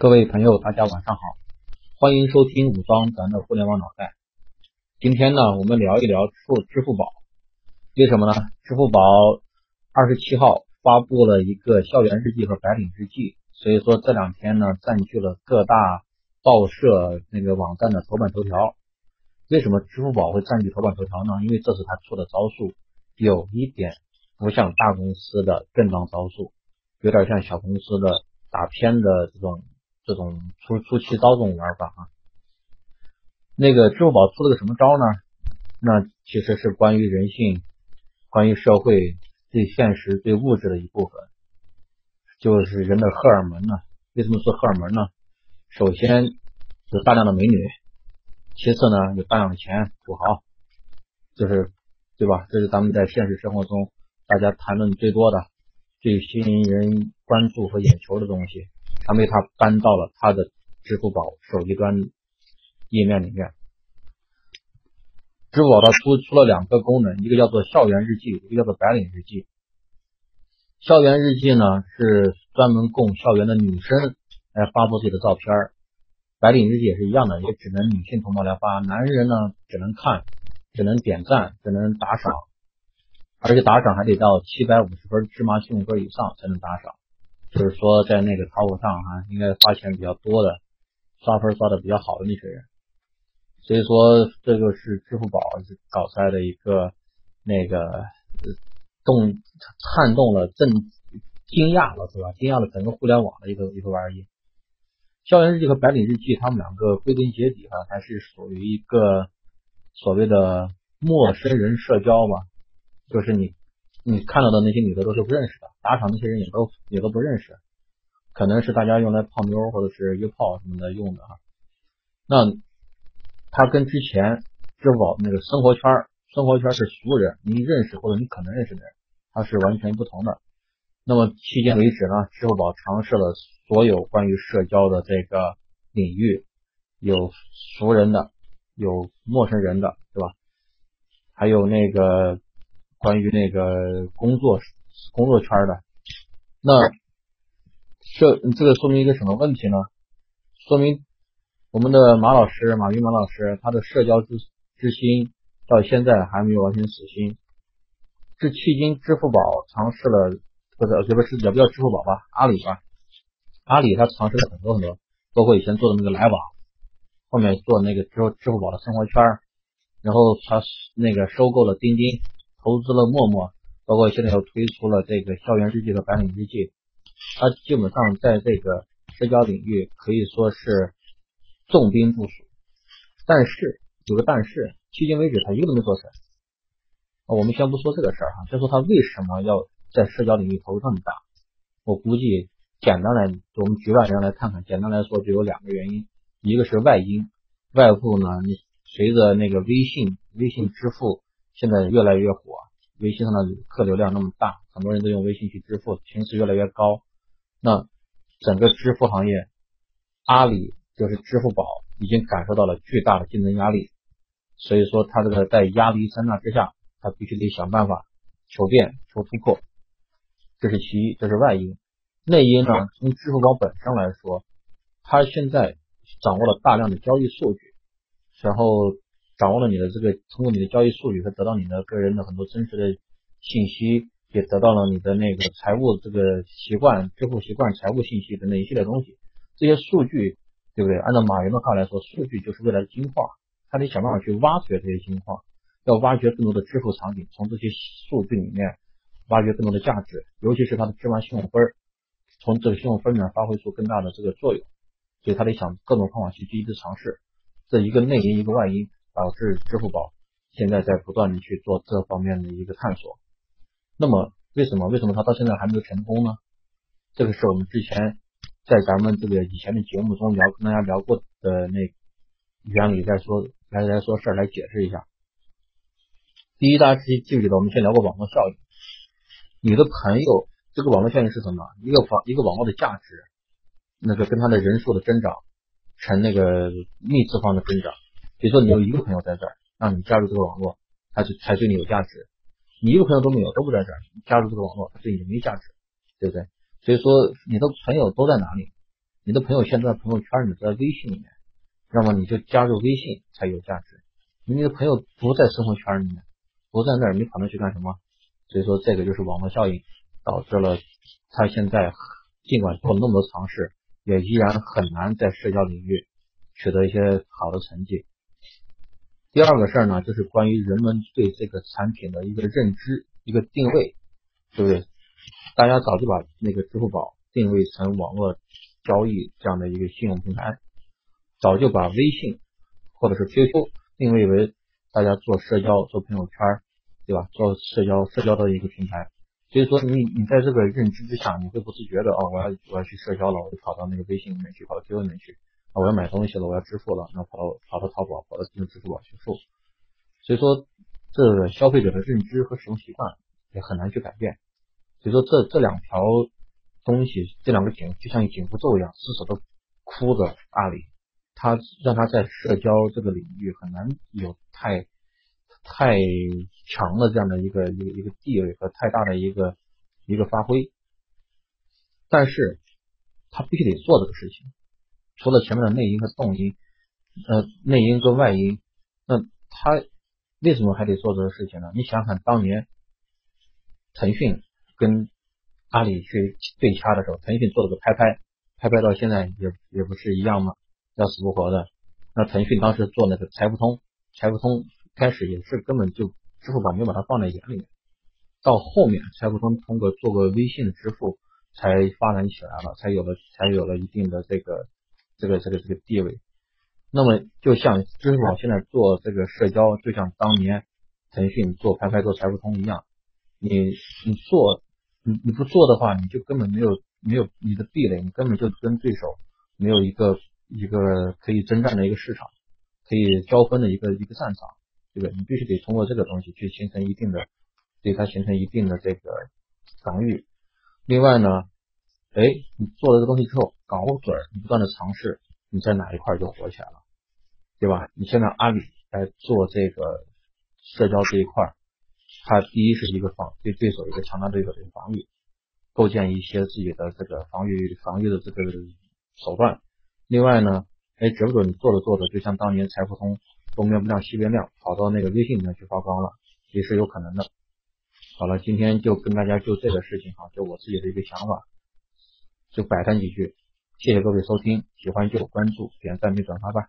各位朋友，大家晚上好，欢迎收听武装咱的互联网脑袋。今天呢，我们聊一聊支支付宝。为什么呢？支付宝二十七号发布了一个校园日记和白领日记，所以说这两天呢，占据了各大报社那个网站的头版头条。为什么支付宝会占据头版头条呢？因为这是他出的招数，有一点不像大公司的正当招数。有点像小公司的打偏的这种这种出出奇招这种玩法啊。那个支付宝出了个什么招呢？那其实是关于人性、关于社会最现实、最物质的一部分，就是人的荷尔蒙呢。为什么说荷尔蒙呢？首先有大量的美女，其次呢有大量的钱土豪，就是对吧？这是咱们在现实生活中大家谈论最多的。最吸引人关注和眼球的东西，他被他搬到了他的支付宝手机端页面里面。支付宝它出出了两个功能，一个叫做校园日记，一个叫做白领日记。校园日记呢是专门供校园的女生来发布自己的照片，白领日记也是一样的，也只能女性同胞来发，男人呢只能看，只能点赞，只能打赏。而且打赏还得到七百五十分芝麻信用分以上才能打赏，就是说在那个淘宝上哈，应该花钱比较多的，刷分刷的比较好的那些人。所以说这个是支付宝搞出来的一个那个动撼动了震惊讶了是吧？惊讶了整个互联网的一个一个玩意。校园日记和白领日记，他们两个归根结底哈，还是属于一个所谓的陌生人社交吧。就是你，你看到的那些女的都是不认识的，打赏那些人也都也都不认识，可能是大家用来泡妞或者是约炮什么的用的哈。那它跟之前支付宝那个生活圈，生活圈是熟人，你认识或者你可能认识的人，它是完全不同的。那么迄今为止呢，支付宝尝试了所有关于社交的这个领域，有熟人的，有陌生人的，对吧？还有那个。关于那个工作工作圈的，那这这个说明一个什么问题呢？说明我们的马老师马云马老师他的社交之之心到现在还没有完全死心。这迄今支付宝尝试了，或者也不是也不叫支付宝吧，阿里吧，阿里他尝试了很多很多，包括以前做的那个来往，后面做那个支支付宝的生活圈，然后他那个收购了钉钉。投资了陌陌，包括现在又推出了这个校园日记和白领日记，它基本上在这个社交领域可以说是重兵部署。但是有个但是，迄今为止他一个都没做成。我们先不说这个事儿哈，先说他为什么要在社交领域投入这么大。我估计简单来，我们局外人来看看，简单来说就有两个原因，一个是外因，外部呢，随着那个微信、微信支付。现在越来越火，微信上的客流量那么大，很多人都用微信去支付，频次越来越高。那整个支付行业，阿里就是支付宝已经感受到了巨大的竞争压力，所以说它这个在压力山大之下，它必须得想办法求变求突破。这是其一，这是外因。内因呢，从支付宝本身来说，它现在掌握了大量的交易数据，然后。掌握了你的这个，通过你的交易数据，和得到你的个人的很多真实的信息，也得到了你的那个财务这个习惯、支付习惯、财务信息等等一系列东西。这些数据，对不对？按照马云的话来说，数据就是未来的金矿，他得想办法去挖掘这些金矿，要挖掘更多的支付场景，从这些数据里面挖掘更多的价值，尤其是他的芝麻信用分，从这个信用分里面发挥出更大的这个作用。所以他得想各种方法去积极尝试，这一个内因，一个外因。导致支付宝现在在不断的去做这方面的一个探索。那么为什么为什么它到现在还没有成功呢？这个是我们之前在咱们这个以前的节目中聊跟大家聊过的那原理，再说来来说事儿来解释一下。第一，大家记记不记得我们先聊过网络效应？你的朋友这个网络效应是什么？一个网一个网络的价值，那个跟它的人数的增长成那个幂次方的增长。比如说你有一个朋友在这儿，让你加入这个网络，他就才对你有价值。你一个朋友都没有，都不在这儿，加入这个网络，他对你没价值，对不对？所以说你的朋友都在哪里？你的朋友现在朋友圈里在微信里面，那么你就加入微信才有价值。你的朋友不在生活圈里面，不在那儿，你跑那去干什么？所以说，这个就是网络效应导致了他现在尽管做了那么多尝试，也依然很难在社交领域取得一些好的成绩。第二个事儿呢，就是关于人们对这个产品的一个认知、一个定位，对不对？大家早就把那个支付宝定位成网络交易这样的一个信用平台，早就把微信或者是 QQ 定位为大家做社交、做朋友圈，对吧？做社交、社交的一个平台。所以说，你你在这个认知之下，你会不自觉的哦，我要我要去社交了，我就跑到那个微信里面去，跑到 QQ 里面去。我要买东西了，我要支付了，那跑到跑到淘宝，跑到用支付宝去付。所以说，这消费者的认知和使用习惯也很难去改变。所以说，这这两条东西，这两个紧就像紧箍咒一样，死死的箍着阿里，他让他在社交这个领域很难有太太强的这样的一个一个一个地位和太大的一个一个发挥。但是，他必须得做这个事情。除了前面的内因和动因，呃，内因跟外因，那他为什么还得做这个事情呢？你想想，当年腾讯跟阿里去对掐的时候，腾讯做了个拍拍，拍拍到现在也也不是一样吗？要死不活的。那腾讯当时做那个财付通，财付通开始也是根本就支付宝没有把它放在眼里面，到后面财付通通过做个微信支付才发展起来了，才有了才有了一定的这个。这个这个这个地位，那么就像支付宝现在做这个社交，就像当年腾讯做拍拍做财付通一样，你你做你你不做的话，你就根本没有没有你的壁垒，你根本就跟对手没有一个一个可以征战的一个市场，可以交锋的一个一个战场，对不对？你必须得通过这个东西去形成一定的对它形成一定的这个防御。另外呢？哎，你做了这个东西之后，搞准你不断的尝试，你在哪一块就火起来了，对吧？你现在阿里来做这个社交这一块，它第一是一个防对对手一个强大对手的一个防御，构建一些自己的这个防御防御的这个手段。另外呢，哎，准不准你做着做着，就像当年财付通东边不亮西边亮，跑到那个微信里面去发光了，也是有可能的。好了，今天就跟大家就这个事情哈，就我自己的一个想法。就摆摊几句，谢谢各位收听，喜欢就关注、点赞并转发吧。